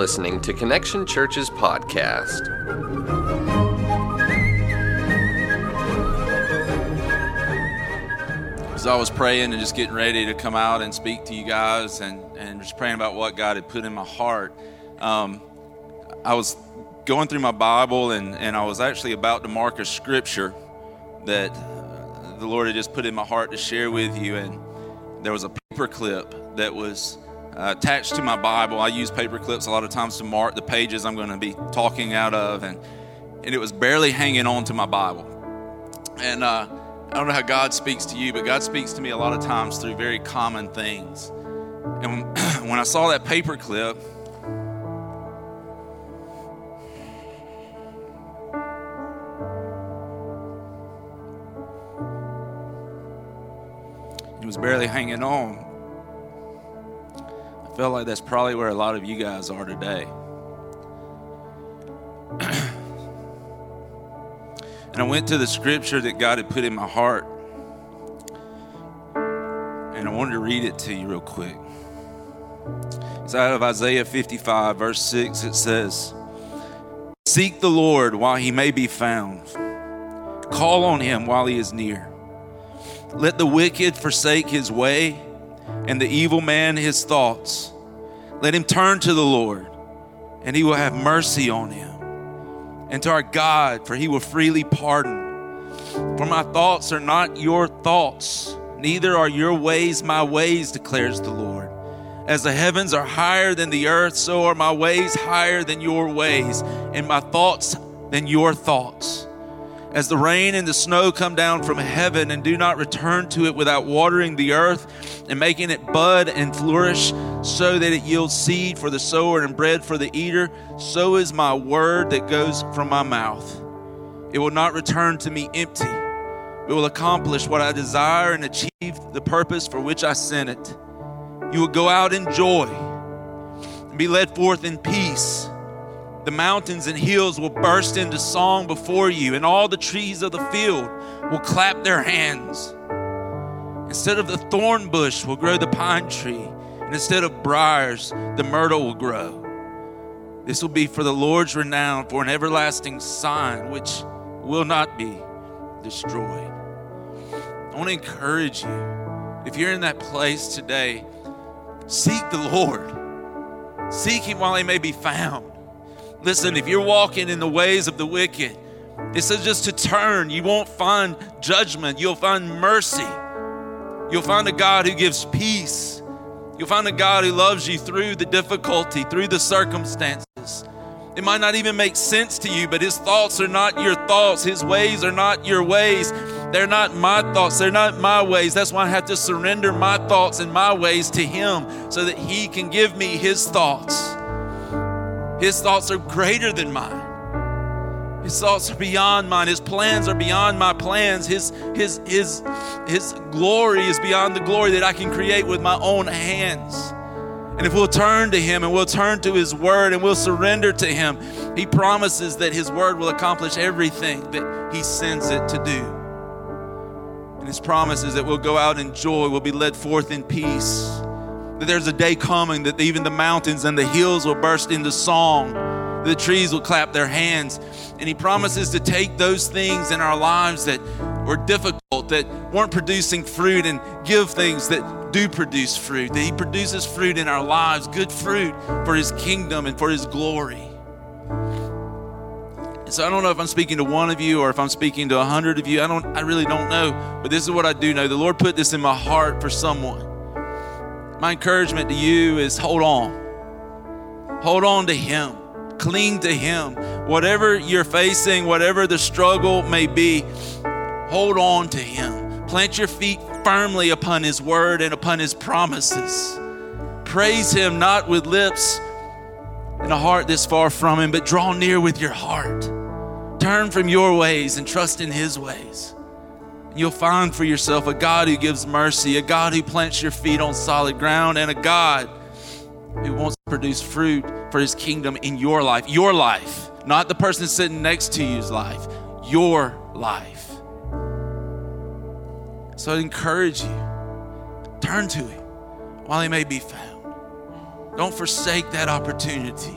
listening to Connection Church's podcast. As I was praying and just getting ready to come out and speak to you guys and, and just praying about what God had put in my heart, um, I was going through my Bible and, and I was actually about to mark a scripture that the Lord had just put in my heart to share with you. And there was a paper clip that was attached to my Bible. I use paper clips a lot of times to mark the pages I'm going to be talking out of. And, and it was barely hanging on to my Bible. And uh, I don't know how God speaks to you, but God speaks to me a lot of times through very common things. And when I saw that paper clip, it was barely hanging on. I felt like that's probably where a lot of you guys are today. And I went to the scripture that God had put in my heart. And I wanted to read it to you real quick. It's out of Isaiah 55, verse 6. It says, Seek the Lord while he may be found, call on him while he is near. Let the wicked forsake his way, and the evil man his thoughts. Let him turn to the Lord, and he will have mercy on him and to our God, for he will freely pardon. For my thoughts are not your thoughts, neither are your ways my ways, declares the Lord. As the heavens are higher than the earth, so are my ways higher than your ways, and my thoughts than your thoughts. As the rain and the snow come down from heaven and do not return to it without watering the earth and making it bud and flourish, so that it yields seed for the sower and bread for the eater, so is my word that goes from my mouth. It will not return to me empty. It will accomplish what I desire and achieve the purpose for which I sent it. You will go out in joy and be led forth in peace. The mountains and hills will burst into song before you, and all the trees of the field will clap their hands. Instead of the thorn bush will grow the pine tree, and instead of briars, the myrtle will grow. This will be for the Lord's renown, for an everlasting sign which will not be destroyed. I want to encourage you, if you're in that place today, seek the Lord. Seek Him while He may be found. Listen, if you're walking in the ways of the wicked, it says just to turn. You won't find judgment, you'll find mercy. You'll find a God who gives peace. You'll find a God who loves you through the difficulty, through the circumstances. It might not even make sense to you, but His thoughts are not your thoughts. His ways are not your ways. They're not my thoughts. They're not my ways. That's why I have to surrender my thoughts and my ways to Him so that He can give me His thoughts. His thoughts are greater than mine. His thoughts are beyond mine. His plans are beyond my plans. His, his, his, his glory is beyond the glory that I can create with my own hands. And if we'll turn to Him and we'll turn to His Word and we'll surrender to Him, He promises that His Word will accomplish everything that He sends it to do. And His promise is that we'll go out in joy, we'll be led forth in peace that there's a day coming that even the mountains and the hills will burst into song, the trees will clap their hands. And He promises to take those things in our lives that were difficult, that weren't producing fruit, and give things that do produce fruit. That He produces fruit in our lives, good fruit for His kingdom and for His glory. And so I don't know if I'm speaking to one of you or if I'm speaking to a hundred of you. I don't. I really don't know. But this is what I do know. The Lord put this in my heart for someone. My encouragement to you is hold on. Hold on to Him. Cling to Him. Whatever you're facing, whatever the struggle may be, hold on to Him. Plant your feet firmly upon His word and upon His promises. Praise Him not with lips and a heart this far from Him, but draw near with your heart. Turn from your ways and trust in His ways. You'll find for yourself a God who gives mercy, a God who plants your feet on solid ground, and a God who wants to produce fruit for his kingdom in your life. Your life, not the person sitting next to you's life, your life. So I encourage you turn to him while he may be found. Don't forsake that opportunity.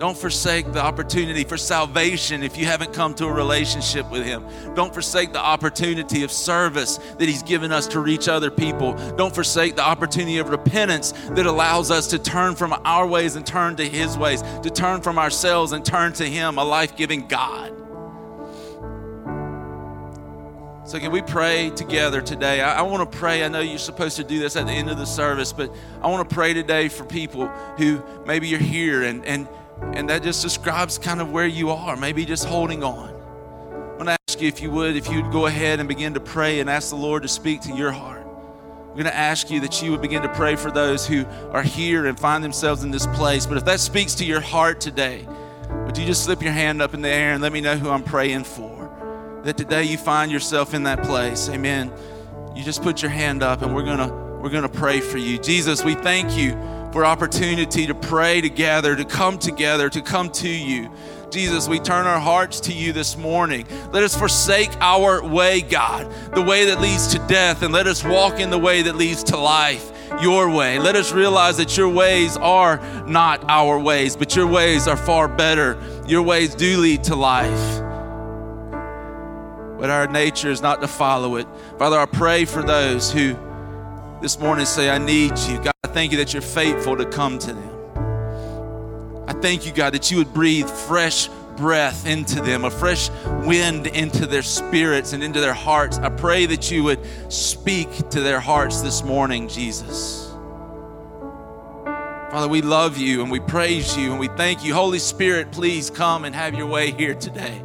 Don't forsake the opportunity for salvation if you haven't come to a relationship with Him. Don't forsake the opportunity of service that He's given us to reach other people. Don't forsake the opportunity of repentance that allows us to turn from our ways and turn to His ways, to turn from ourselves and turn to Him, a life giving God. So, can we pray together today? I, I want to pray. I know you're supposed to do this at the end of the service, but I want to pray today for people who maybe you're here and, and, and that just describes kind of where you are, maybe just holding on. I want to ask you if you would, if you'd go ahead and begin to pray and ask the Lord to speak to your heart. I'm going to ask you that you would begin to pray for those who are here and find themselves in this place. But if that speaks to your heart today, would you just slip your hand up in the air and let me know who I'm praying for? that today you find yourself in that place. Amen. You just put your hand up and we're going to we're going to pray for you. Jesus, we thank you for opportunity to pray together, to come together, to come to you. Jesus, we turn our hearts to you this morning. Let us forsake our way, God, the way that leads to death, and let us walk in the way that leads to life, your way. Let us realize that your ways are not our ways, but your ways are far better. Your ways do lead to life but our nature is not to follow it. Father, I pray for those who this morning say, I need you. God, I thank you that you're faithful to come to them. I thank you, God, that you would breathe fresh breath into them, a fresh wind into their spirits and into their hearts. I pray that you would speak to their hearts this morning, Jesus. Father, we love you and we praise you and we thank you. Holy Spirit, please come and have your way here today.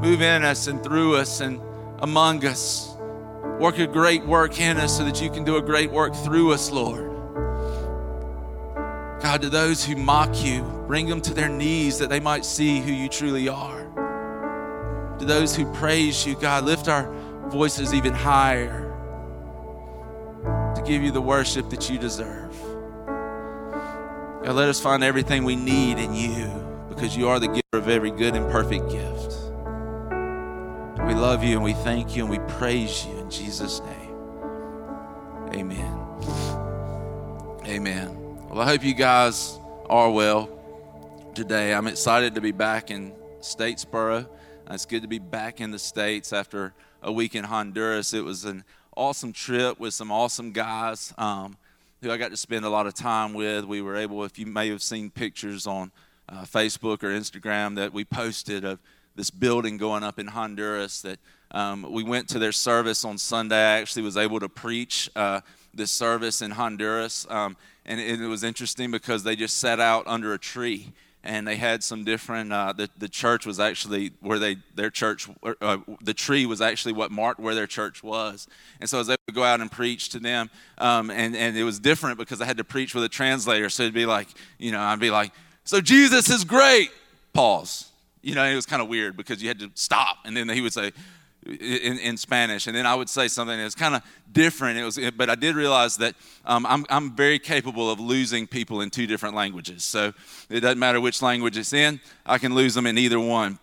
Move in us and through us and among us. Work a great work in us so that you can do a great work through us, Lord. God, to those who mock you, bring them to their knees that they might see who you truly are. To those who praise you, God, lift our voices even higher to give you the worship that you deserve. God, let us find everything we need in you because you are the giver of every good and perfect gift. We love you and we thank you and we praise you Jesus' name. Amen. Amen. Well, I hope you guys are well today. I'm excited to be back in Statesboro. It's good to be back in the States after a week in Honduras. It was an awesome trip with some awesome guys um, who I got to spend a lot of time with. We were able, if you may have seen pictures on uh, Facebook or Instagram that we posted of this building going up in Honduras that um, we went to their service on Sunday. I actually was able to preach uh, this service in Honduras. Um, and it, it, was interesting because they just sat out under a tree and they had some different uh, the, the church was actually where they their church uh, the tree was actually what marked where their church was and so i was able to go out and preach to them um, and, and it was different because i had to preach with a translator so it'd be like you know i'd be like so jesus is great pause you know, it was kind of weird because you had to stop, and then he would say in, in Spanish, and then I would say something that was kind of different. It was, but I did realize that um, I'm, I'm very capable of losing people in two different languages. So it doesn't matter which language it's in, I can lose them in either one.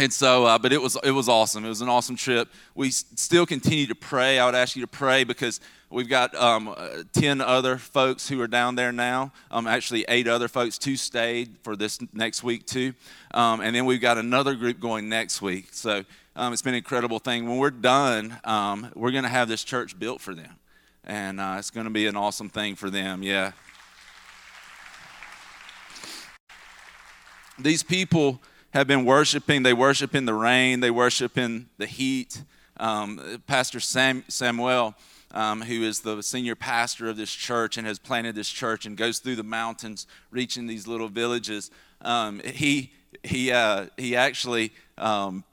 And so, uh, but it was it was awesome. It was an awesome trip. We still continue to pray. I would ask you to pray because We've got um, uh, 10 other folks who are down there now. Um, actually, eight other folks. Two stayed for this next week, too. Um, and then we've got another group going next week. So um, it's been an incredible thing. When we're done, um, we're going to have this church built for them. And uh, it's going to be an awesome thing for them. Yeah. These people have been worshiping. They worship in the rain, they worship in the heat. Um, Pastor Sam, Samuel um, who is the senior pastor of this church and has planted this church and goes through the mountains, reaching these little villages. Um, he he uh, he actually um,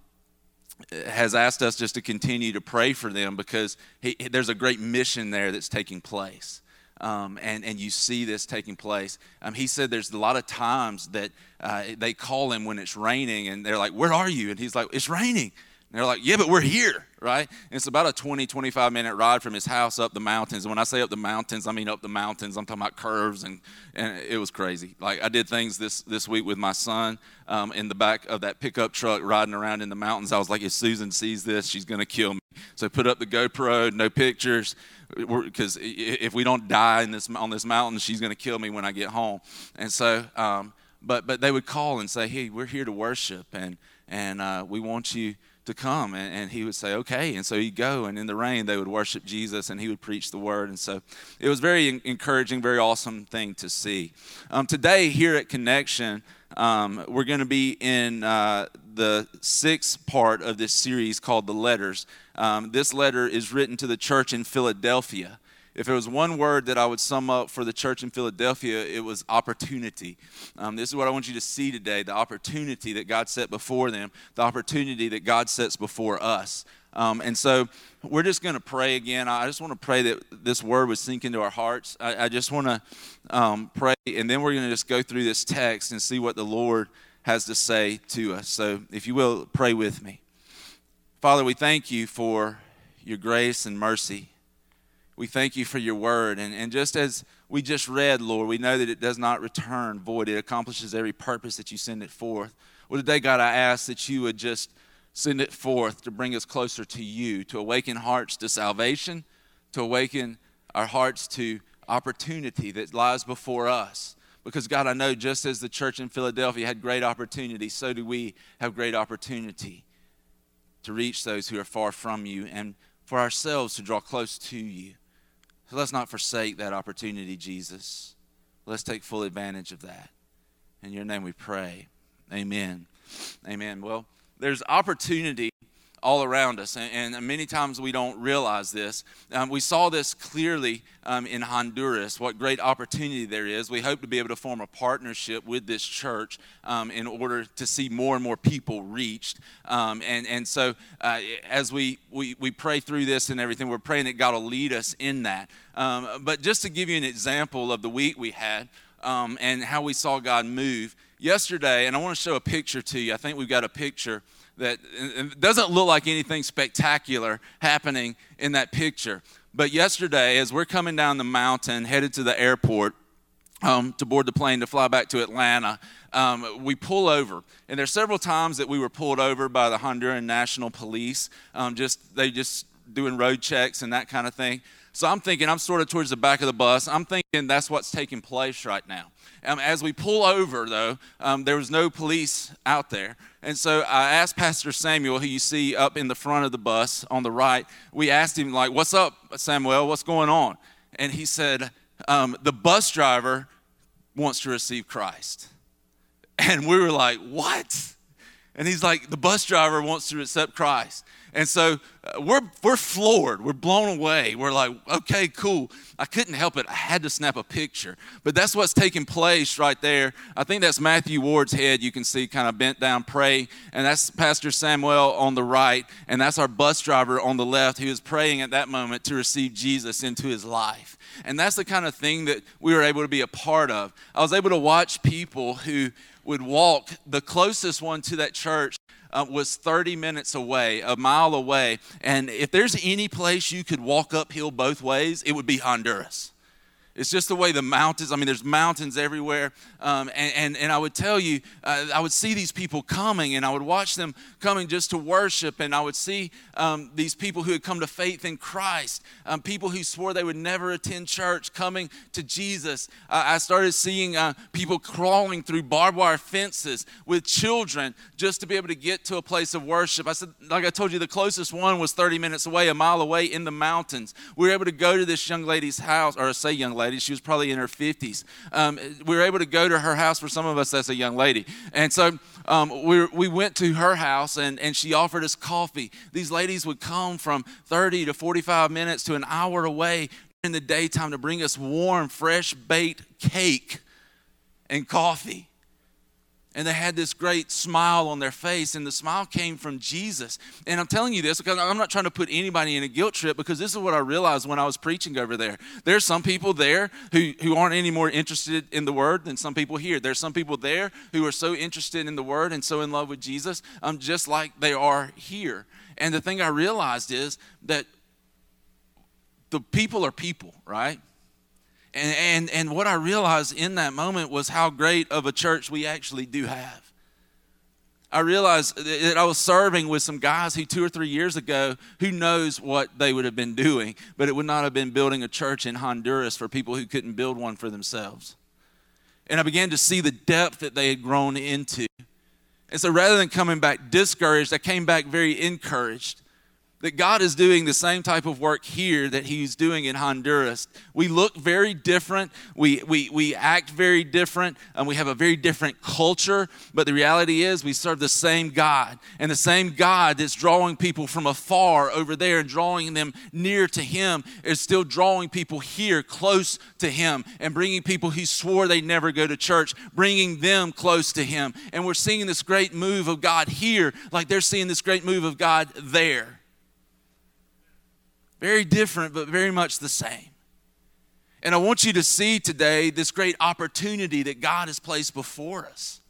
has asked us just to continue to pray for them because he, there's a great mission there that's taking place. Um, and, and you see this taking place. Um, he said there's a lot of times that uh, they call him when it's raining and they're like, Where are you? And he's like, It's raining. They're like, yeah, but we're here, right? And it's about a 20, 25 minute ride from his house up the mountains. And when I say up the mountains, I mean up the mountains. I'm talking about curves, and, and it was crazy. Like I did things this, this week with my son um, in the back of that pickup truck riding around in the mountains. I was like, if Susan sees this, she's going to kill me. So I put up the GoPro, no pictures, because if we don't die in this, on this mountain, she's going to kill me when I get home. And so, um, but, but they would call and say, hey, we're here to worship, and, and uh, we want you to come. And, and, he would say, okay. And so he'd go, and in the rain, they would worship Jesus, and he would preach the word. And so it was very encouraging, very awesome thing to see. Um, today, here at Connection, um, we're going to be in uh, the sixth part of this series called The Letters. Um, this letter is written to the church in Philadelphia if there was one word that I would sum up for the church in Philadelphia, it was opportunity. Um, this is what I want you to see today the opportunity that God set before them, the opportunity that God sets before us. Um, and so we're just going to pray again. I just want to pray that this word would sink into our hearts. I, I just want to um, pray, and then we're going to just go through this text and see what the Lord has to say to us. So if you will, pray with me. Father, we thank you for your grace and mercy we thank you for your word. And, and just as we just read, Lord, we know that it does not return void, it accomplishes every purpose that you send it forth. Well, today, God, I ask that you would just send it forth to bring us closer to you, to awaken hearts to salvation, to awaken our hearts to opportunity that lies before us. Because, God, I know just as the church in Philadelphia had great opportunity, so do we have great opportunity to reach those who are far from you and for ourselves to draw close to you. So let's not forsake that opportunity, Jesus. Let's take full advantage of that. In your name we pray. Amen. Amen. Well, there's opportunity all around us. And, and, many times we don't realize this. Um, we saw this clearly um, in Honduras, what great opportunity there is. We hope to be able to form a partnership with this church um, in order to see more and more people reached. Um, and, and so uh, as we, we, we pray through this and everything, we're praying that God will lead us in that. Um, but just to give you an example of the week we had um, and how we saw God move, yesterday, and I want to show a picture to you. I think we've got a picture that doesn't look like anything spectacular happening in that picture. But yesterday, as we're coming down the mountain, headed to the airport um, to board the plane to fly back to Atlanta, um, we pull over. And there's several times that we were pulled over by the Honduran National Police. Um, just they just doing road checks and that kind of thing. So I'm thinking, I'm sort of towards the back of the bus. I'm thinking that's what's taking place right now. Um, as we pull over, though, um, there was no police out there. And so I asked Pastor Samuel, who you see up in the front of the bus on the right, we asked him, like, what's up, Samuel? What's going on? And he said, um, the bus driver wants to receive Christ. And we were like, what? And he's like, the bus driver wants to accept Christ. And so uh, we're, we're floored. We're blown away. We're like, okay, cool. I couldn't help it. I had to snap a picture. But that's what's taking place right there. I think that's Matthew Ward's head. You can see kind of bent down, pray. And that's Pastor Samuel on the right. And that's our bus driver on the left who is praying at that moment to receive Jesus into his life. And that's the kind of thing that we were able to be a part of. I was able to watch people who would walk the closest one to that church uh, was 30 minutes away, a mile away. And if there's any place you could walk uphill both ways, it would be Honduras. It's just the way the mountains, I mean, there's mountains everywhere. Um, and, and, and I would tell you, uh, I would see these people coming and I would watch them coming just to worship. And I would see um, these people who had come to faith in Christ, um, people who swore they would never attend church coming to Jesus. Uh, I started seeing uh, people crawling through barbed wire fences with children just to be able to get to a place of worship. I said, like I told you, the closest one was 30 minutes away, a mile away in the mountains. We were able to go to this young lady's house, or say young lady lady. She was probably in her 50s. Um, we were able to go to her house. For some of us, that's a young lady. And so um, we, we went to her house and, and she offered us coffee. These ladies would come from 30 to 45 minutes to an hour away in the daytime to bring us warm, fresh baked cake and coffee. And they had this great smile on their face, and the smile came from Jesus. And I'm telling you this because I'm not trying to put anybody in a guilt trip because this is what I realized when I was preaching over there. There's some people there who, who aren't any more interested in the word than some people here. There's some people there who are so interested in the word and so in love with Jesus, um, just like they are here. And the thing I realized is that the people are people, right? And, and, and what I realized in that moment was how great of a church we actually do have. I realized that I was serving with some guys who two or three years ago, who knows what they would have been doing, but it would not have been building a church in Honduras for people who couldn't build one for themselves. And I began to see the depth that they had grown into. And so rather than coming back discouraged, I came back very encouraged that God is doing the same type of work here that He's doing in Honduras. We look very different, we, we, we act very different, and we have a very different culture, but the reality is we serve the same God. And the same God that's drawing people from afar over there and drawing them near to Him is still drawing people here close to Him and bringing people who swore they'd never go to church, bringing them close to Him. And we're seeing this great move of God here, like they're seeing this great move of God there. Very different, but very much the same. And I want you to see today this great opportunity that God has placed before us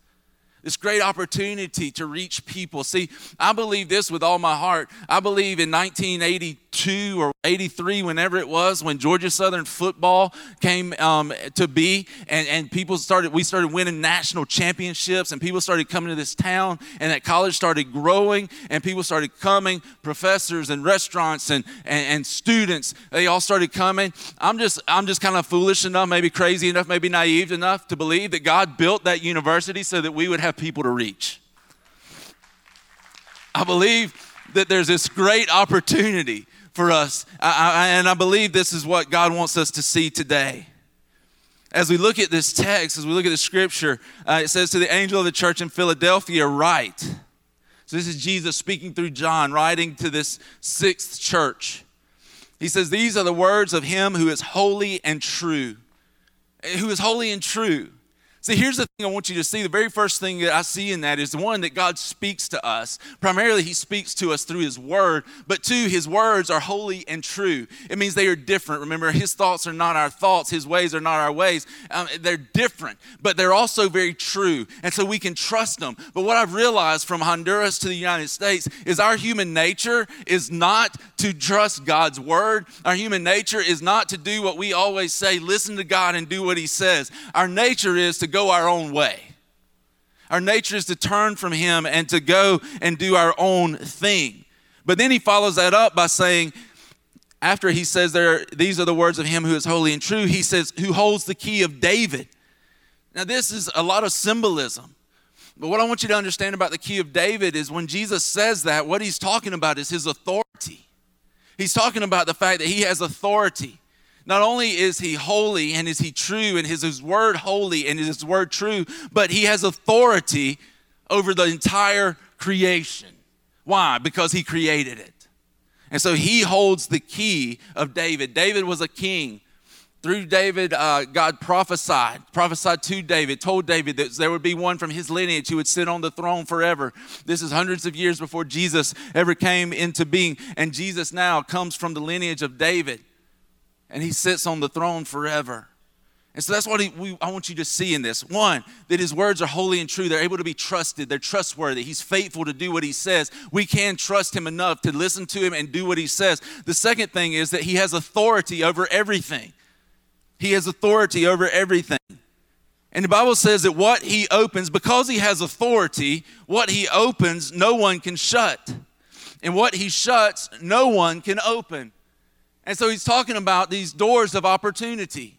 this great opportunity to reach people. See, I believe this with all my heart. I believe in 1982 or 83, whenever it was, when Georgia Southern football came um, to be, and, and people started, we started winning national championships, and people started coming to this town, and that college started growing, and people started coming, professors and restaurants and, and, and students, they all started coming. I'm just, I'm just kind of foolish enough, maybe crazy enough, maybe naive enough to believe that God built that university so that we would have people to reach. I believe that there's this great opportunity for us, I, I, and I believe this is what God wants us to see today. As we look at this text, as we look at the scripture, uh, it says to the angel of the church in Philadelphia, write. So this is Jesus speaking through John, writing to this sixth church. He says, These are the words of him who is holy and true. Who is holy and true. See, here's the thing I want you to see. The very first thing that I see in that is one that God speaks to us. Primarily, He speaks to us through His Word, but two, His words are holy and true. It means they are different. Remember, His thoughts are not our thoughts, His ways are not our ways. Um, they're different, but they're also very true. And so we can trust them. But what I've realized from Honduras to the United States is our human nature is not to trust God's Word. Our human nature is not to do what we always say listen to God and do what He says. Our nature is to go go our own way. Our nature is to turn from Him and to go and do our own thing. But then he follows that up by saying, after he says there, these are the words of him who is holy and true, he says, who holds the key of David. Now, this is a lot of symbolism. But what I want you to understand about the key of David is when Jesus says that, what he's talking about is his authority. He's talking about the fact that he has authority. Not only is he holy and is he true and is his word holy and is his word true, but he has authority over the entire creation. Why? Because he created it. And so he holds the key of David. David was a king. Through David, uh, God prophesied, prophesied to David, told David that there would be one from his lineage who would sit on the throne forever. This is hundreds of years before Jesus ever came into being. And Jesus now comes from the lineage of David and he sits on the throne forever. And so that's what he, we, I want you to see in this. One, that his words are holy and true. They're able to be trusted. They're trustworthy. He's faithful to do what he says. We can trust him enough to listen to him and do what he says. The second thing is that he has authority over everything. He has authority over everything. And the Bible says that what he opens, because he has authority, what he opens, no one can shut. And what he shuts, no one can open. And so he's talking about these doors of opportunity.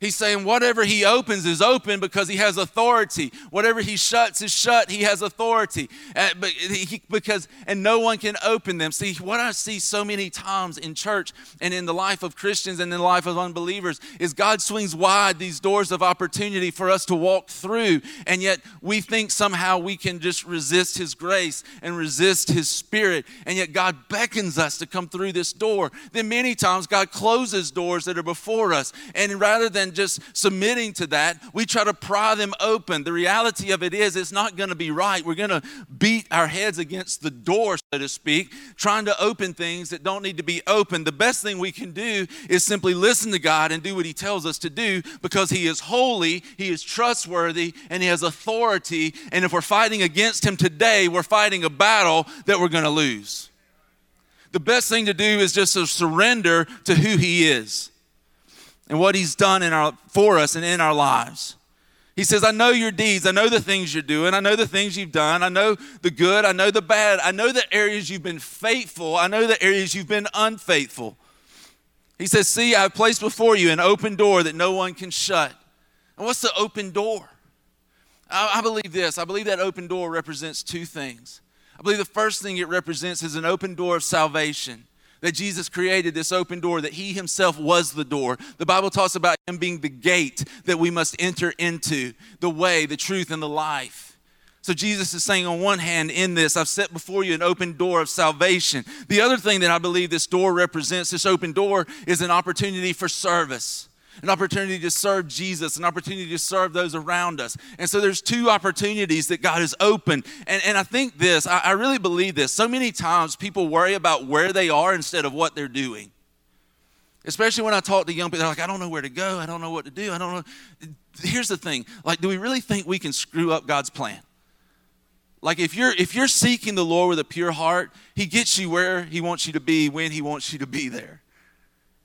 He's saying whatever he opens is open because he has authority. Whatever he shuts is shut. He has authority. Uh, but he, because and no one can open them. See what I see so many times in church and in the life of Christians and in the life of unbelievers is God swings wide these doors of opportunity for us to walk through, and yet we think somehow we can just resist His grace and resist His Spirit, and yet God beckons us to come through this door. Then many times God closes doors that are before us, and rather than than just submitting to that, we try to pry them open. The reality of it is, it's not going to be right. We're going to beat our heads against the door, so to speak, trying to open things that don't need to be opened. The best thing we can do is simply listen to God and do what He tells us to do because He is holy, He is trustworthy, and He has authority. And if we're fighting against Him today, we're fighting a battle that we're going to lose. The best thing to do is just to surrender to who He is and what He's done in our, for us and in our lives. He says, I know your deeds. I know the things you're doing. I know the things you've done. I know the good. I know the bad. I know the areas you've been faithful. I know the areas you've been unfaithful. He says, See, I've placed before you an open door that no one can shut. And what's the open door? I, I believe this. I believe that open door represents two things. I believe the first thing it represents is an open door of salvation that Jesus created this open door, that He Himself was the door. The Bible talks about Him being the gate that we must enter into, the way, the truth, and the life. So Jesus is saying, on one hand, in this, I've set before you an open door of salvation. The other thing that I believe this door represents, this open door, is an opportunity for service an opportunity to serve Jesus, an opportunity to serve those around us. And so there's two opportunities that God has opened. And, and I think this, I, I really believe this. So many times people worry about where they are instead of what they're doing. Especially when I talk to young people, they're like, I don't know where to go. I don't know what to do. I don't know. Here's the thing like, do we really think we can screw up God's plan? Like if you're if you're seeking the Lord with a pure heart, He gets you where He wants you to be when He wants you to be there.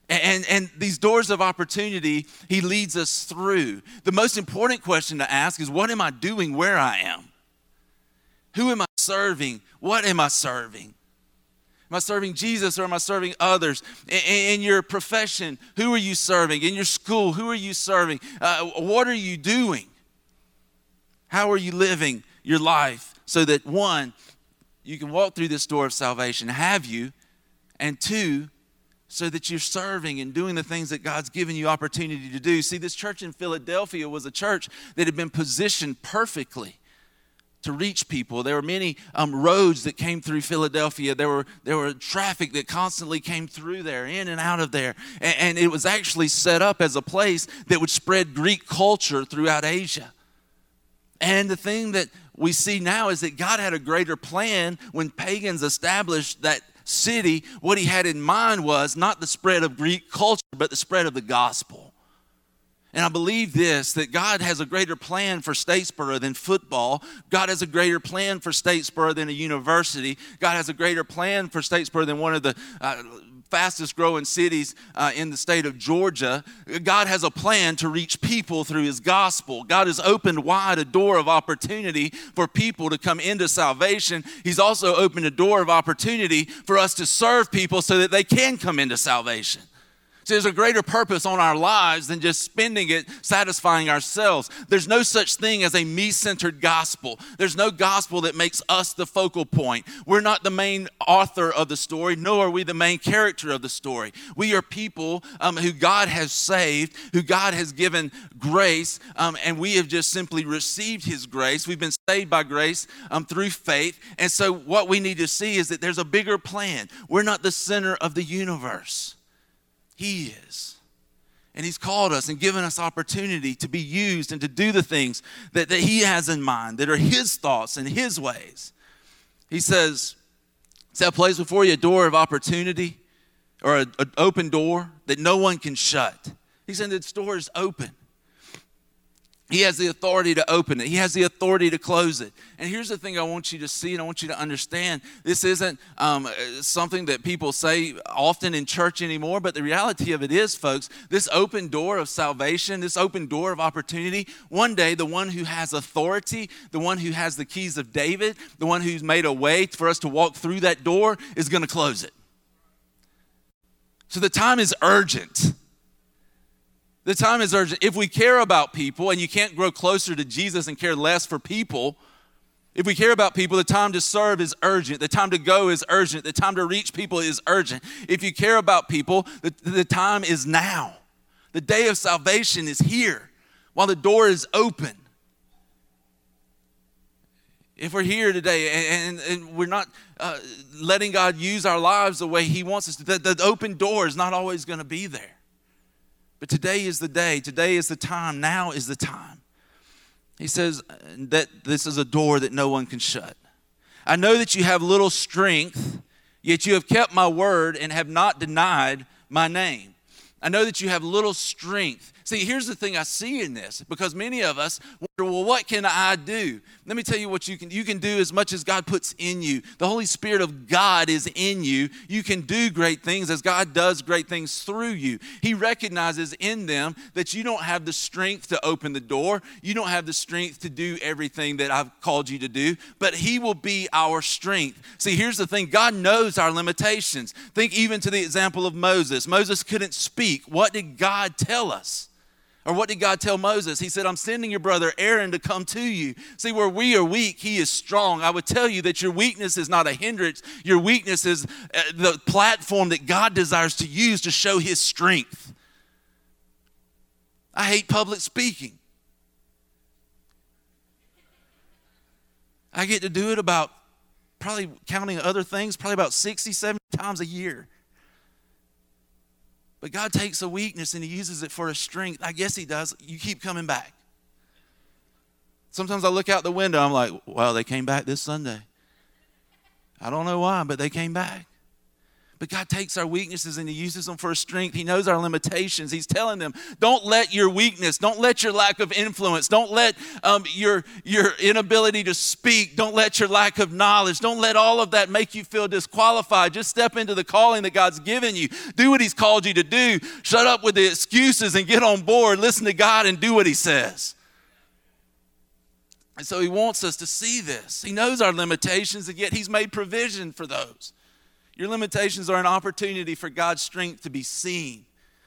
And, and these doors of opportunity, he leads us through. The most important question to ask is what am I doing where I am? Who am I serving? What am I serving? Am I serving Jesus or am I serving others? In, in your profession, who are you serving? In your school, who are you serving? Uh, what are you doing? How are you living your life so that one, you can walk through this door of salvation? Have you? And two, so that you're serving and doing the things that God's given you opportunity to do. See, this church in Philadelphia was a church that had been positioned perfectly to reach people. There were many um, roads that came through Philadelphia. There were there were traffic that constantly came through there, in and out of there, and, and it was actually set up as a place that would spread Greek culture throughout Asia. And the thing that we see now is that God had a greater plan when pagans established that city, what he had in mind was not the spread of Greek culture, but the spread of the gospel. And I believe this that God has a greater plan for Statesboro than football. God has a greater plan for Statesboro than a university. God has a greater plan for Statesboro than one of the uh, fastest growing cities uh, in the state of Georgia. God has a plan to reach people through His gospel. God has opened wide a door of opportunity for people to come into salvation. He's also opened a door of opportunity for us to serve people so that they can come into salvation. See, there's a greater purpose on our lives than just spending it satisfying ourselves. There's no such thing as a me centered gospel. There's no gospel that makes us the focal point. We're not the main author of the story, nor are we the main character of the story. We are people um, who God has saved, who God has given grace, um, and we have just simply received His grace. We've been saved by grace um, through faith. And so, what we need to see is that there's a bigger plan. We're not the center of the universe. He is. And He's called us and given us opportunity to be used and to do the things that, that He has in mind, that are His thoughts and His ways. He says, See, I place before you a door of opportunity or an open door that no one can shut. He said, This door is open. He has the authority to open it. He has the authority to close it. And here's the thing I want you to see and I want you to understand. This isn't um, something that people say often in church anymore, but the reality of it is, folks, this open door of salvation, this open door of opportunity, one day the one who has authority, the one who has the keys of David, the one who's made a way for us to walk through that door is going to close it. So the time is urgent. The time is urgent. If we care about people and you can't grow closer to Jesus and care less for people, if we care about people, the time to serve is urgent. The time to go is urgent. The time to reach people is urgent. If you care about people, the, the time is now. The day of salvation is here while the door is open. If we're here today and, and, and we're not uh, letting God use our lives the way He wants us to, the, the open door is not always going to be there. But today is the day, today is the time, now is the time. He says that this is a door that no one can shut. I know that you have little strength, yet you have kept my word and have not denied my name. I know that you have little strength, See, here's the thing I see in this because many of us wonder, well, what can I do? Let me tell you what you can you can do as much as God puts in you. The Holy Spirit of God is in you. You can do great things as God does great things through you. He recognizes in them that you don't have the strength to open the door. You don't have the strength to do everything that I've called you to do, but he will be our strength. See, here's the thing. God knows our limitations. Think even to the example of Moses. Moses couldn't speak. What did God tell us? Or what did God tell Moses? He said, I'm sending your brother Aaron to come to you. See, where we are weak, he is strong. I would tell you that your weakness is not a hindrance, your weakness is uh, the platform that God desires to use to show his strength. I hate public speaking. I get to do it about probably counting other things, probably about 60, 70 times a year. But God takes a weakness and He uses it for a strength. I guess He does. You keep coming back. Sometimes I look out the window, I'm like, wow, they came back this Sunday. I don't know why, but they came back. But God takes our weaknesses and He uses them for strength. He knows our limitations. He's telling them, don't let your weakness, don't let your lack of influence, don't let um, your, your inability to speak, don't let your lack of knowledge, don't let all of that make you feel disqualified. Just step into the calling that God's given you. Do what He's called you to do. Shut up with the excuses and get on board. Listen to God and do what He says. And so He wants us to see this. He knows our limitations, and yet He's made provision for those. Your limitations are an opportunity for God's strength to be seen,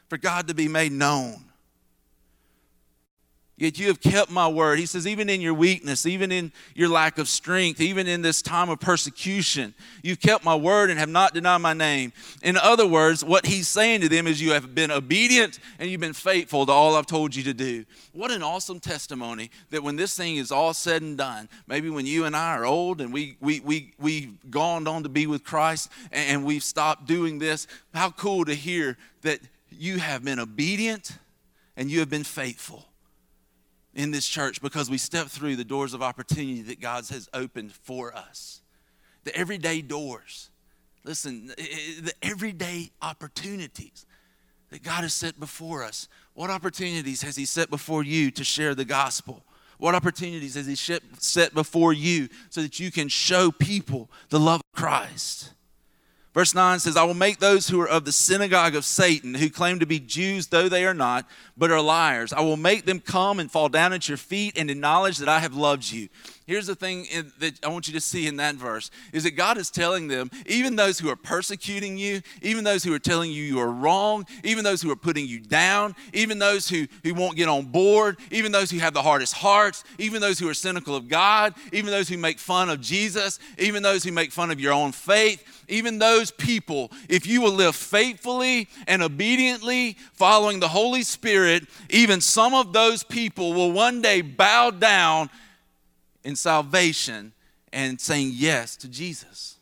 for God to be made known. Yet you have kept my word. He says, even in your weakness, even in your lack of strength, even in this time of persecution, you've kept my word and have not denied my name. In other words, what he's saying to them is, you have been obedient and you've been faithful to all I've told you to do. What an awesome testimony that when this thing is all said and done, maybe when you and I are old and we, we, we, we've gone on to be with Christ and we've stopped doing this, how cool to hear that you have been obedient and you have been faithful in this church because we step through the doors of opportunity that God has opened for us. The everyday doors. Listen, the everyday opportunities that God has set before us. What opportunities has He set before you to share the gospel? What opportunities has He set before you so that you can show people the love of Christ? Verse 9 says, I will make those who are of the synagogue of Satan, who claim to be Jews, though they are not, but are liars. I will make them come and fall down at your feet and acknowledge that I have loved you. Here's the thing in, that I want you to see in that verse is that God is telling them, even those who are persecuting you, even those who are telling you you are wrong, even those who are putting you down, even those who, who won't get on board, even those who have the hardest hearts, even those who are cynical of God, even those who make fun of Jesus, even those who make fun of your own faith, even those people, if you will live faithfully and obediently following the Holy Spirit, even some of those people will one day bow down in salvation and saying yes to Jesus.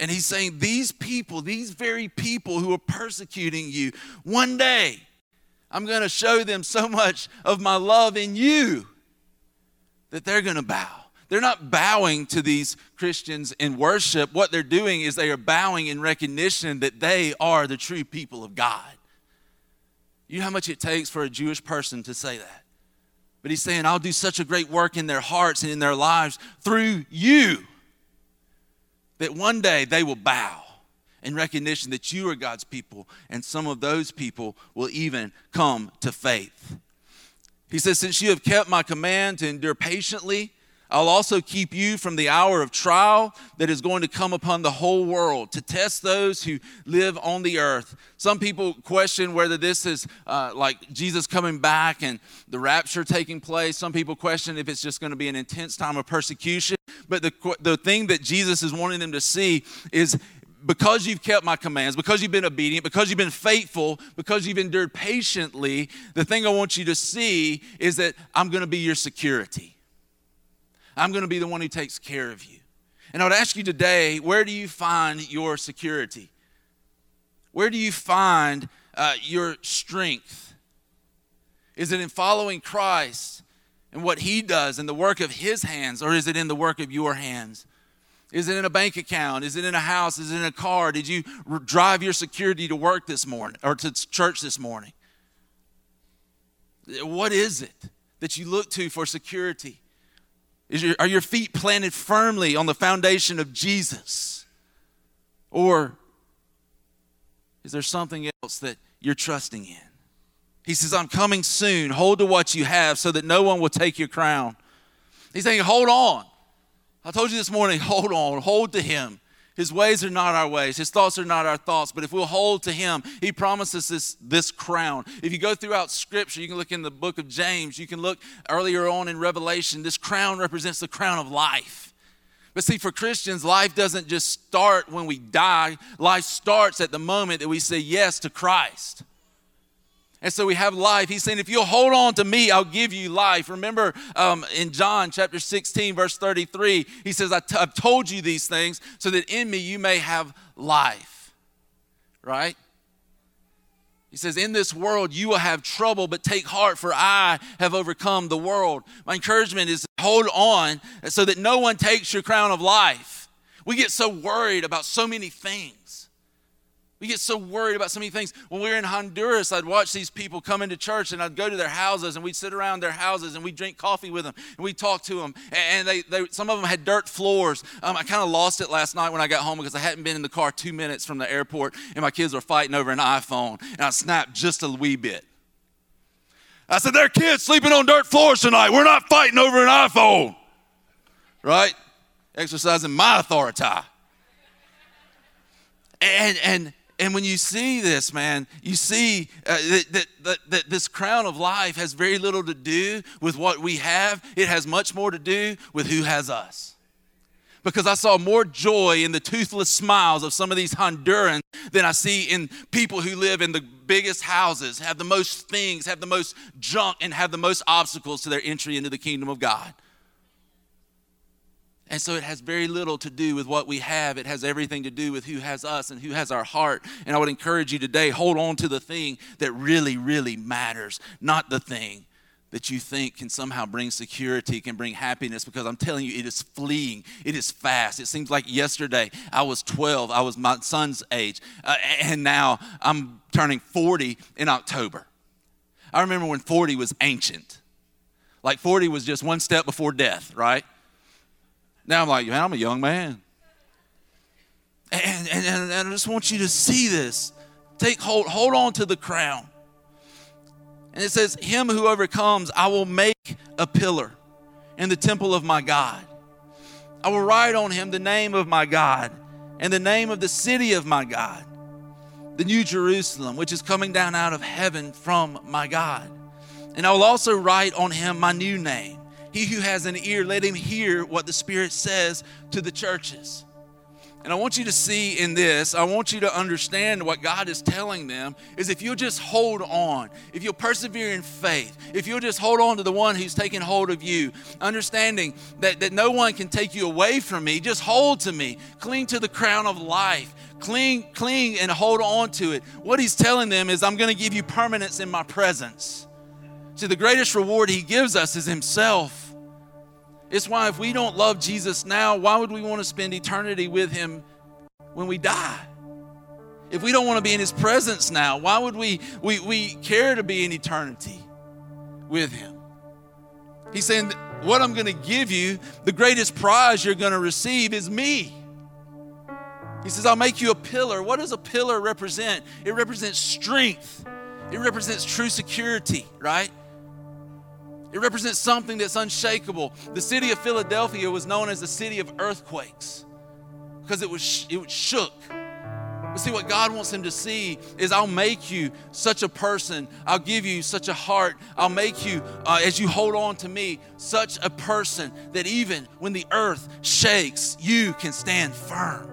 And he's saying, These people, these very people who are persecuting you, one day I'm going to show them so much of my love in you that they're going to bow. They're not bowing to these Christians in worship. What they're doing is they are bowing in recognition that they are the true people of God. You know how much it takes for a Jewish person to say that? But he's saying, I'll do such a great work in their hearts and in their lives through you that one day they will bow in recognition that you are God's people, and some of those people will even come to faith. He says, Since you have kept my command to endure patiently, I'll also keep you from the hour of trial that is going to come upon the whole world to test those who live on the earth. Some people question whether this is uh, like Jesus coming back and the rapture taking place. Some people question if it's just going to be an intense time of persecution. But the, the thing that Jesus is wanting them to see is because you've kept my commands, because you've been obedient, because you've been faithful, because you've endured patiently, the thing I want you to see is that I'm going to be your security. I'm going to be the one who takes care of you. And I would ask you today where do you find your security? Where do you find uh, your strength? Is it in following Christ and what He does and the work of His hands, or is it in the work of your hands? Is it in a bank account? Is it in a house? Is it in a car? Did you drive your security to work this morning or to church this morning? What is it that you look to for security? Your, are your feet planted firmly on the foundation of Jesus? Or is there something else that you're trusting in? He says, I'm coming soon. Hold to what you have so that no one will take your crown. He's saying, Hold on. I told you this morning, hold on, hold to Him. His ways are not our ways. His thoughts are not our thoughts. But if we'll hold to Him, He promises this, this crown. If you go throughout Scripture, you can look in the book of James, you can look earlier on in Revelation. This crown represents the crown of life. But see, for Christians, life doesn't just start when we die, life starts at the moment that we say yes to Christ. And so we have life. He's saying, if you'll hold on to me, I'll give you life. Remember um, in John chapter 16, verse 33, he says, i t- I've told you these things so that in me you may have life. Right? He says, In this world you will have trouble, but take heart, for I have overcome the world. My encouragement is hold on so that no one takes your crown of life. We get so worried about so many things. We get so worried about so many things. When we were in Honduras, I'd watch these people come into church and I'd go to their houses and we'd sit around their houses and we'd drink coffee with them and we'd talk to them. And they, they some of them had dirt floors. Um, I kind of lost it last night when I got home because I hadn't been in the car two minutes from the airport and my kids were fighting over an iPhone. And I snapped just a wee bit. I said, There are kids sleeping on dirt floors tonight. We're not fighting over an iPhone. Right? Exercising my authority. And, and, and when you see this, man, you see uh, that, that, that, that, this crown of life has very little to do with what we have, it has much more to do with who has us. Because I saw more joy in the toothless smiles of some of these Hondurans than I see in people who live in the biggest houses, have the most things, have the most junk, and have the most obstacles to their entry into the kingdom of God. And so it has very little to do with what we have. It has everything to do with who has us and who has our heart. And I would encourage you today hold on to the thing that really, really matters, not the thing that you think can somehow bring security, can bring happiness, because I'm telling you, it is fleeing. It is fast. It seems like yesterday I was 12, I was my son's age, uh, and now I'm turning 40 in October. I remember when 40 was ancient. Like 40 was just one step before death, right? Now I'm like, man, I'm a young man. And, and, and, I just want you to see this. Take hold, hold on to the crown. And it says, Him who overcomes, I will make a pillar in the temple of my God. I will write on him the name of my God and the name of the city of my God, the new Jerusalem, which is coming down out of heaven from my God. And I will also write on him my new name he who has an ear, let him hear what the Spirit says to the churches. And I want you to see in this, I want you to understand what God is telling them is if you'll just hold on, if you'll persevere in faith, if you'll just hold on to the one who's taking hold of you, understanding that, that no one can take you away from me, just hold to me, cling to the crown of life, cling, cling and hold on to it. What he's telling them is, I'm going to give you permanence in my presence. See, the greatest reward He gives us is Himself. It's why if we don't love Jesus now, why would we want to spend eternity with Him when we die? If we don't want to be in His presence now, why would we, we, we care to be in eternity with Him? He's saying, What I'm going to give you, the greatest prize you're going to receive is me. He says, I'll make you a pillar. What does a pillar represent? It represents strength, it represents true security, right? It represents something that's unshakable. The city of Philadelphia was known as the city of earthquakes because it was it shook. But see, what God wants him to see is I'll make you such a person. I'll give you such a heart. I'll make you, uh, as you hold on to me, such a person that even when the earth shakes, you can stand firm.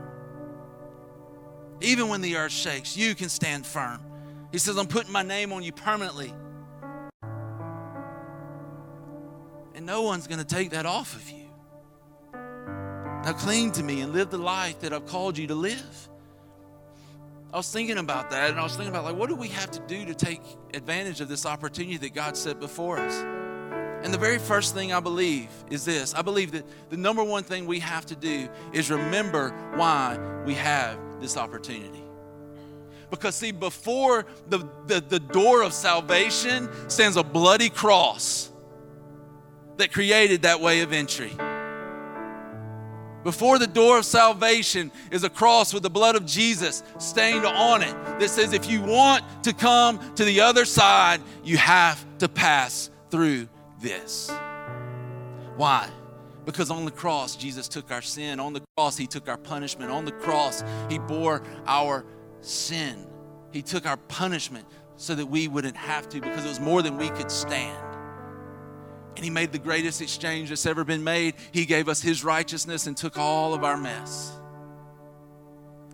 Even when the earth shakes, you can stand firm. He says, I'm putting my name on you permanently. No one's going to take that off of you. Now cling to me and live the life that I've called you to live. I was thinking about that and I was thinking about like what do we have to do to take advantage of this opportunity that God set before us? And the very first thing I believe is this. I believe that the number one thing we have to do is remember why we have this opportunity. Because, see, before the, the, the door of salvation stands a bloody cross that created that way of entry. Before the door of salvation is a cross with the blood of Jesus stained on it that says, if you want to come to the other side, you have to pass through this. Why? Because on the cross, Jesus took our sin. On the cross, He took our punishment. On the cross, He bore our sin. He took our punishment so that we wouldn't have to because it was more than we could stand. And He made the greatest exchange that's ever been made. He gave us His righteousness and took all of our mess.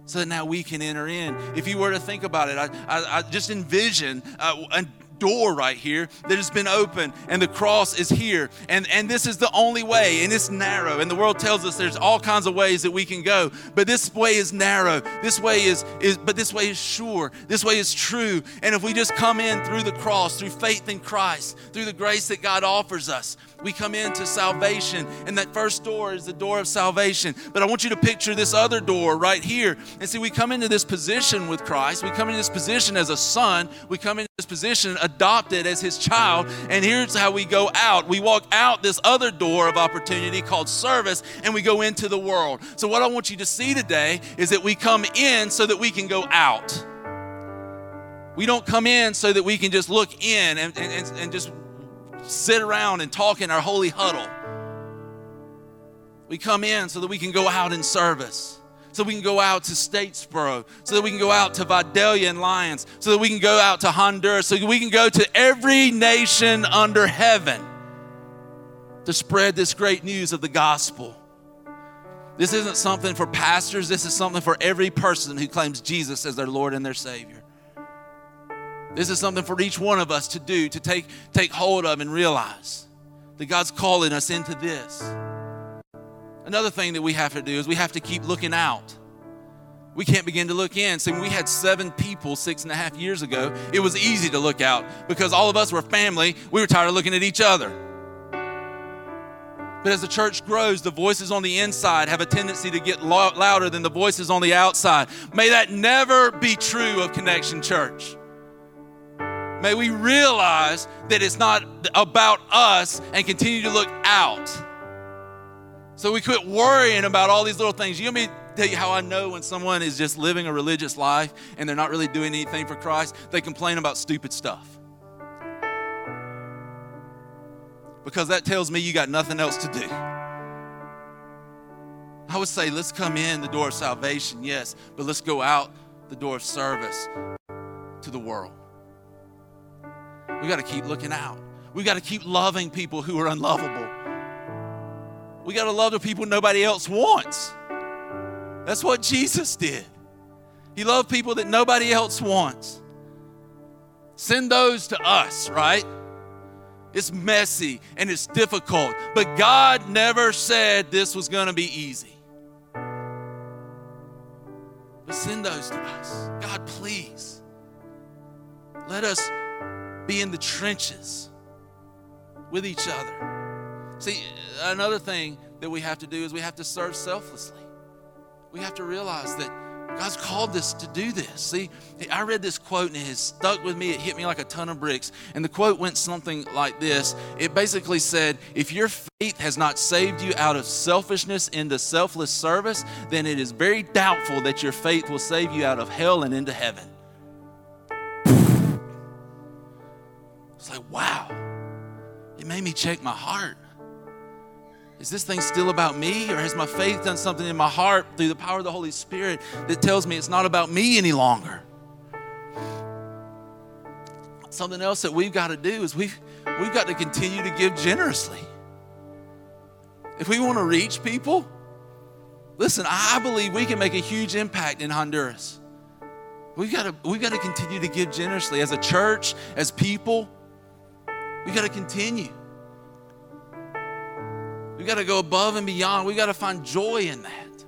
So that now we can enter in. If you were to think about it, I, I, I just envision uh, door right here that has been open, and the cross is here. And and this is the only way and it's narrow. And the world tells us there's all kinds of ways that we can go but this way is narrow. This way is is but this way is sure. This way is true. And if we just come in through the cross through faith in Christ through the grace that God offers us we come into salvation. And that first door is the door of salvation. But I want you to picture this other door right here. And see we come into this position with Christ. We come into this position as a son. We come into this position adopted as his child. And here's how we go out we walk out this other door of opportunity called service, and we go into the world. So, what I want you to see today is that we come in so that we can go out. We don't come in so that we can just look in and, and, and just sit around and talk in our holy huddle. We come in so that we can go out in service so we can go out to Statesboro, so that we can go out to Vidalia and Lyons, so that we can go out to Honduras, so we can go to every nation under heaven to spread this great news of the gospel. This isn't something for pastors, this is something for every person who claims Jesus as their Lord and their Savior. This is something for each one of us to do, to take, take hold of and realize that God's calling us into this. Another thing that we have to do is we have to keep looking out. We can't begin to look in. So, when we had seven people six and a half years ago, it was easy to look out because all of us were family. We were tired of looking at each other. But as the church grows, the voices on the inside have a tendency to get louder than the voices on the outside. May that never be true of Connection Church. May we realize that it's not about us and continue to look out. So we quit worrying about all these little things. You know me tell you how I know when someone is just living a religious life and they're not really doing anything for Christ? They complain about stupid stuff. Because that tells me you got nothing else to do. I would say, let's come in the door of salvation, yes, but let's go out the door of service to the world. We got to keep looking out. We got to keep loving people who are unlovable. We got to love the people nobody else wants. That's what Jesus did. He loved people that nobody else wants. Send those to us, right? It's messy and it's difficult, but God never said this was going to be easy. But send those to us. God, please. Let us be in the trenches with each other. See, another thing that we have to do is we have to serve selflessly. We have to realize that God's called us to do this. See, I read this quote and it has stuck with me. It hit me like a ton of bricks. And the quote went something like this It basically said, If your faith has not saved you out of selfishness into selfless service, then it is very doubtful that your faith will save you out of hell and into heaven. It's like, wow. It made me check my heart. Is this thing still about me, or has my faith done something in my heart through the power of the Holy Spirit that tells me it's not about me any longer? Something else that we've got to do is we've, we've got to continue to give generously. If we want to reach people, listen, I believe we can make a huge impact in Honduras. We've got to, we've got to continue to give generously as a church, as people. We've got to continue. We got to go above and beyond. We got to find joy in that.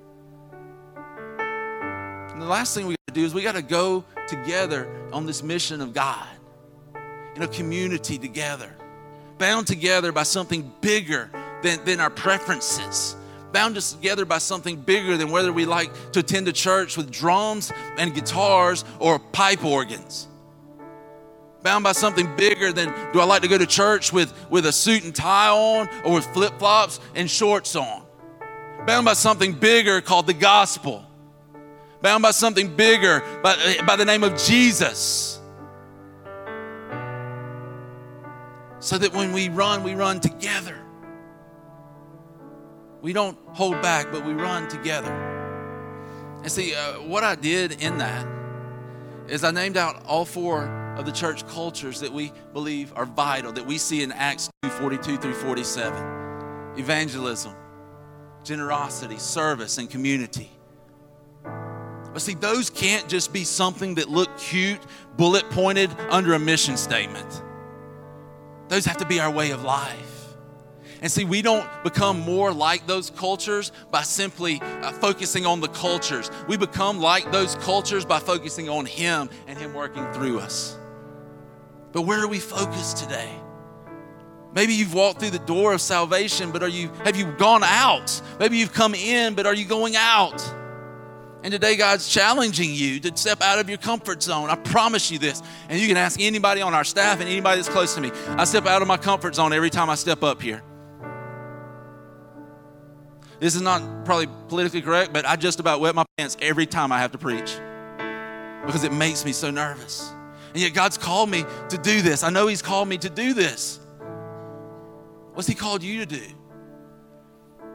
And the last thing we got to do is we got to go together on this mission of God in a community together, bound together by something bigger than, than our preferences, bound us together by something bigger than whether we like to attend a church with drums and guitars or pipe organs. Bound by something bigger than do I like to go to church with, with a suit and tie on or with flip flops and shorts on? Bound by something bigger called the gospel. Bound by something bigger by, by the name of Jesus. So that when we run, we run together. We don't hold back, but we run together. And see, uh, what I did in that is I named out all four of the church cultures that we believe are vital, that we see in Acts 2 42 through 47 evangelism, generosity, service, and community. But see, those can't just be something that look cute, bullet pointed under a mission statement. Those have to be our way of life. And see, we don't become more like those cultures by simply uh, focusing on the cultures. We become like those cultures by focusing on Him and Him working through us. But where are we focused today? Maybe you've walked through the door of salvation, but are you have you gone out? Maybe you've come in, but are you going out? And today, God's challenging you to step out of your comfort zone. I promise you this. And you can ask anybody on our staff and anybody that's close to me. I step out of my comfort zone every time I step up here. This is not probably politically correct, but I just about wet my pants every time I have to preach because it makes me so nervous. And yet, God's called me to do this. I know He's called me to do this. What's He called you to do?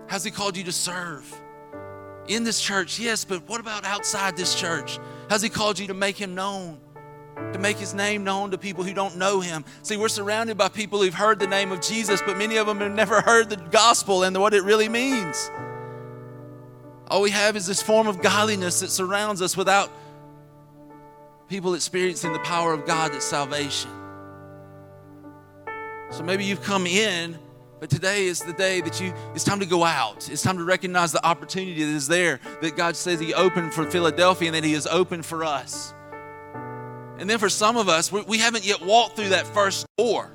How's He called you to serve? In this church, yes, but what about outside this church? How's He called you to make Him known? to make his name known to people who don't know him. See, we're surrounded by people who've heard the name of Jesus, but many of them have never heard the gospel and what it really means. All we have is this form of godliness that surrounds us without people experiencing the power of God that's salvation. So maybe you've come in, but today is the day that you, it's time to go out. It's time to recognize the opportunity that is there, that God says He opened for Philadelphia and that He has opened for us. And then for some of us, we, we haven't yet walked through that first door.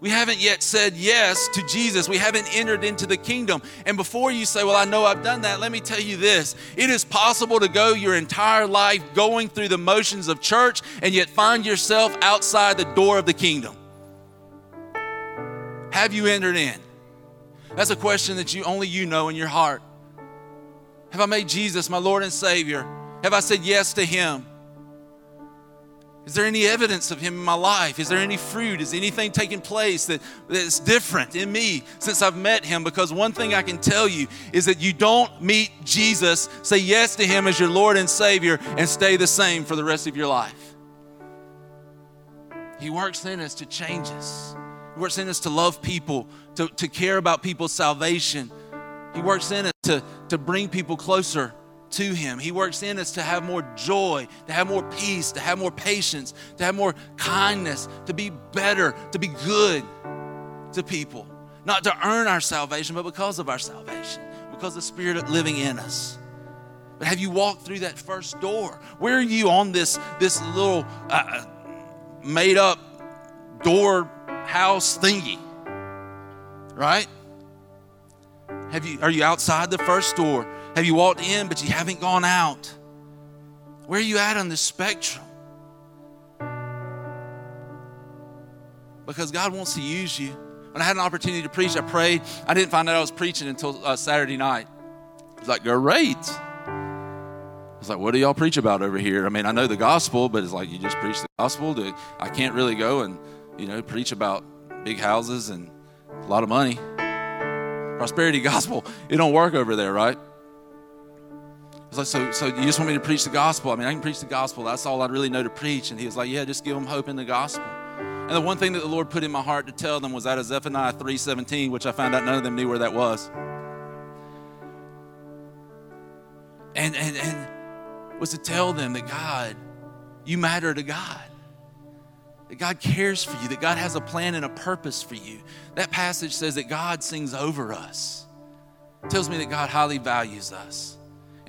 We haven't yet said yes to Jesus. We haven't entered into the kingdom. And before you say, Well, I know I've done that, let me tell you this it is possible to go your entire life going through the motions of church and yet find yourself outside the door of the kingdom. Have you entered in? That's a question that you only you know in your heart. Have I made Jesus my Lord and Savior? Have I said yes to Him? Is there any evidence of Him in my life? Is there any fruit? Is anything taking place that, that's different in me since I've met Him? Because one thing I can tell you is that you don't meet Jesus, say yes to Him as your Lord and Savior, and stay the same for the rest of your life. He works in us to change us, He works in us to love people, to, to care about people's salvation. He works in us to, to bring people closer to Him. He works in us to have more joy, to have more peace, to have more patience, to have more kindness, to be better, to be good to people. Not to earn our salvation, but because of our salvation, because the Spirit living in us. But have you walked through that first door? Where are you on this, this little uh, made up door house thingy? Right? Have you, are you outside the first door? Have you walked in, but you haven't gone out? Where are you at on the spectrum? Because God wants to use you. When I had an opportunity to preach, I prayed. I didn't find out I was preaching until uh, Saturday night. I was like, great. I was like, what do y'all preach about over here? I mean, I know the gospel, but it's like you just preach the gospel. I can't really go and, you know, preach about big houses and a lot of money. Prosperity gospel, it don't work over there, right? Was like, so, so you just want me to preach the gospel? I mean, I can preach the gospel. That's all I really know to preach. And he was like, yeah, just give them hope in the gospel. And the one thing that the Lord put in my heart to tell them was out of Zephaniah 3.17, which I found out none of them knew where that was. And, and, and was to tell them that God, you matter to God. That God cares for you, that God has a plan and a purpose for you. That passage says that God sings over us. Tells me that God highly values us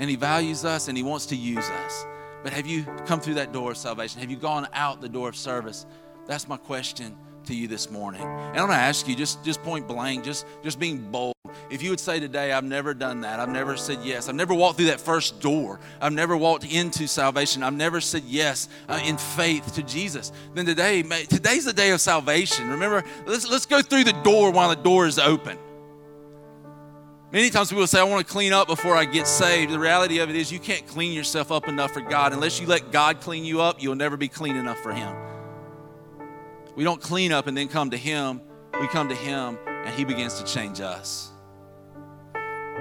and He values us and He wants to use us. But have you come through that door of salvation? Have you gone out the door of service? That's my question to you this morning. And I'm going to ask you, just, just point blank, just, just being bold. If you would say today, I've never done that, I've never said yes, I've never walked through that first door, I've never walked into salvation, I've never said yes uh, in faith to Jesus, then today, today's the day of salvation. Remember, let's, let's go through the door while the door is open. Many times people say, I want to clean up before I get saved. The reality of it is, you can't clean yourself up enough for God. Unless you let God clean you up, you'll never be clean enough for Him. We don't clean up and then come to Him. We come to Him and He begins to change us.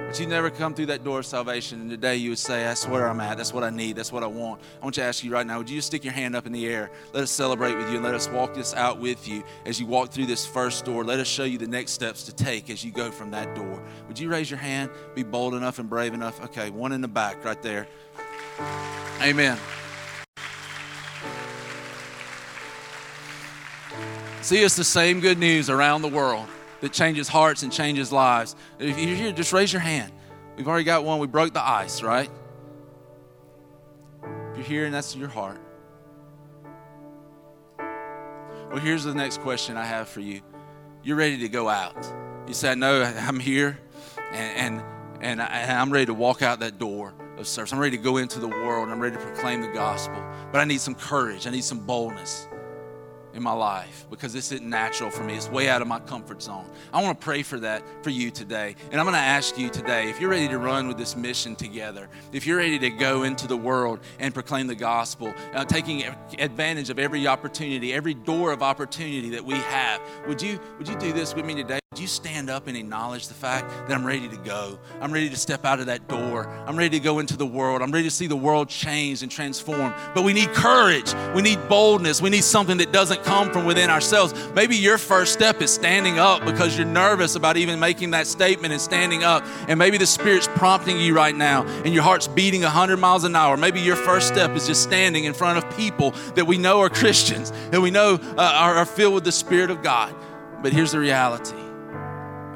But you never come through that door of salvation, and today you would say, That's where I'm at. That's what I need. That's what I want. I want you to ask you right now would you just stick your hand up in the air? Let us celebrate with you and let us walk this out with you as you walk through this first door. Let us show you the next steps to take as you go from that door. Would you raise your hand? Be bold enough and brave enough? Okay, one in the back right there. Amen. See, it's the same good news around the world that changes hearts and changes lives. If you're here, just raise your hand. We've already got one. We broke the ice, right? If you're here and that's your heart. Well, here's the next question I have for you. You're ready to go out. You said, No, I'm here and, and, and, I, am ready to walk out that door of service. I'm ready to go into the world. I'm ready to proclaim the gospel. But I need some courage, I need some boldness in my life because this isn't natural for me. It's way out of my comfort zone. I want to pray for that for you today. And I'm going to ask you today if you're ready to run with this mission together, if you're ready to go into the world and proclaim the gospel, uh, taking advantage of every opportunity, every door of opportunity that we have, would you, would you do this with me today? Would you stand up and acknowledge the fact that I'm ready to go? I'm ready to step out of that door. I'm ready to go into the world. I'm ready to see the world change and transform. But we need courage. We need boldness. We need something that doesn't come from within ourselves. Maybe your first step is standing up because you're nervous about even making that statement and standing up. And maybe the Spirit's prompting you right now and your heart's beating 100 miles an hour. Maybe your first step is just standing in front of people that we know are Christians and we know uh, are, are filled with the Spirit of God. But here's the reality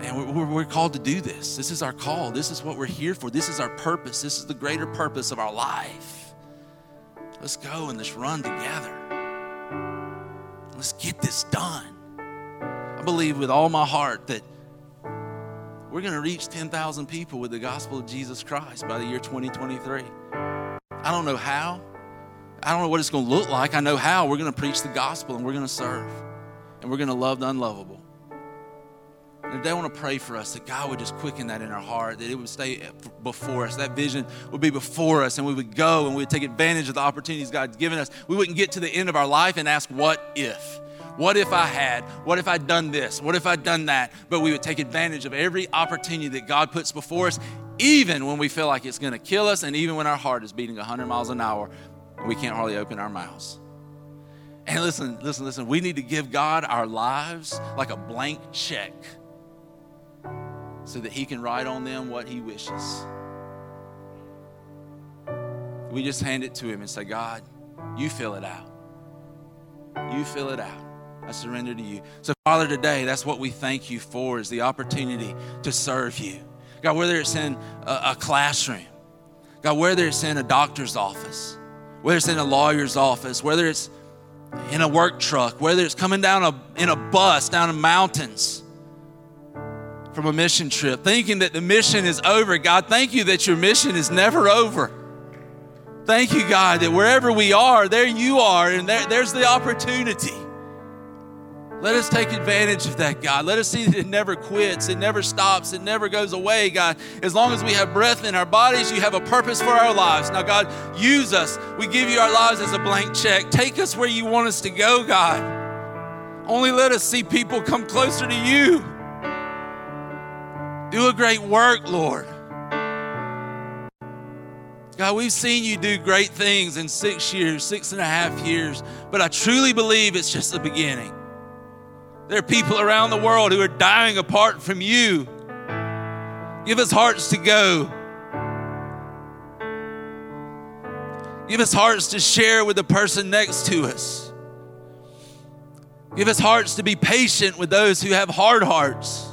and we're, we're, called to do this. This is our call. This is what we're here for. This is our purpose. This is the greater purpose of our life. Let's go and let's run together. Let's get this done. I believe with all my heart that we're going to reach 10,000 people with the gospel of Jesus Christ by the year 2023. I don't know how. I don't know what it's going to look like. I know how. We're going to preach the gospel and we're going to serve and we're going to love the unlovable. And I want to pray for us that God would just quicken that in our heart, that it would stay before us. That vision would be before us, and we would go and we would take advantage of the opportunities God's given us. We wouldn't get to the end of our life and ask, What if? What if I had? What if I'd done this? What if I'd done that? But we would take advantage of every opportunity that God puts before us, even when we feel like it's going to kill us, and even when our heart is beating 100 miles an hour, we can't hardly open our mouths. And listen, listen, listen, we need to give God our lives like a blank check so that He can write on them what He wishes. We just hand it to Him and say, God, you fill it out. You fill it out. I surrender to you. So, Father, today, that's what we thank you for is the opportunity to serve you. God, whether it's in a, a classroom, God, whether it's in a doctor's office, whether it's in a lawyer's office, whether it's in a work truck, whether it's coming down a, in a bus down the mountains, from a mission trip, thinking that the mission is over. God, thank you that your mission is never over. Thank you, God, that wherever we are, there you are, and there, there's the opportunity. Let us take advantage of that, God. Let us see that it never quits, it never stops, it never goes away, God. As long as we have breath in our bodies, you have a purpose for our lives. Now, God, use us. We give you our lives as a blank check. Take us where you want us to go, God. Only let us see people come closer to you. Do a great work, Lord. God, we've seen you do great things in six years, six and a half years, but I truly believe it's just the beginning. There are people around the world who are dying apart from you. Give us hearts to go. Give us hearts to share with the person next to us. Give us hearts to be patient with those who have hard hearts.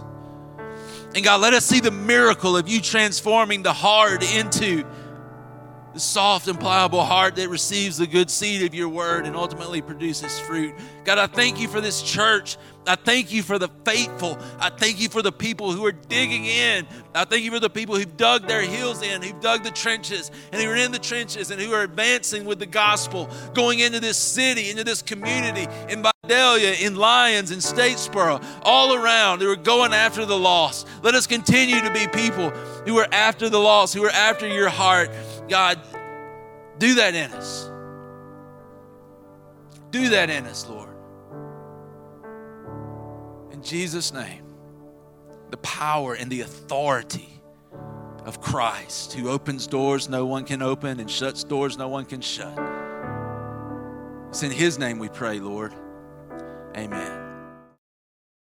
And God, let us see the miracle of you transforming the hard into the soft and pliable heart that receives the good seed of your word and ultimately produces fruit. God, I thank you for this church. I thank you for the faithful. I thank you for the people who are digging in. I thank you for the people who've dug their heels in, who've dug the trenches, and who are in the trenches and who are advancing with the gospel, going into this city, into this community, in Vidalia, in Lyons, in Statesboro, all around, who are going after the lost. Let us continue to be people who are after the lost, who are after your heart. God, do that in us. Do that in us, Lord. Jesus' name, the power and the authority of Christ, who opens doors no one can open and shuts doors no one can shut. It's in His name we pray, Lord. Amen.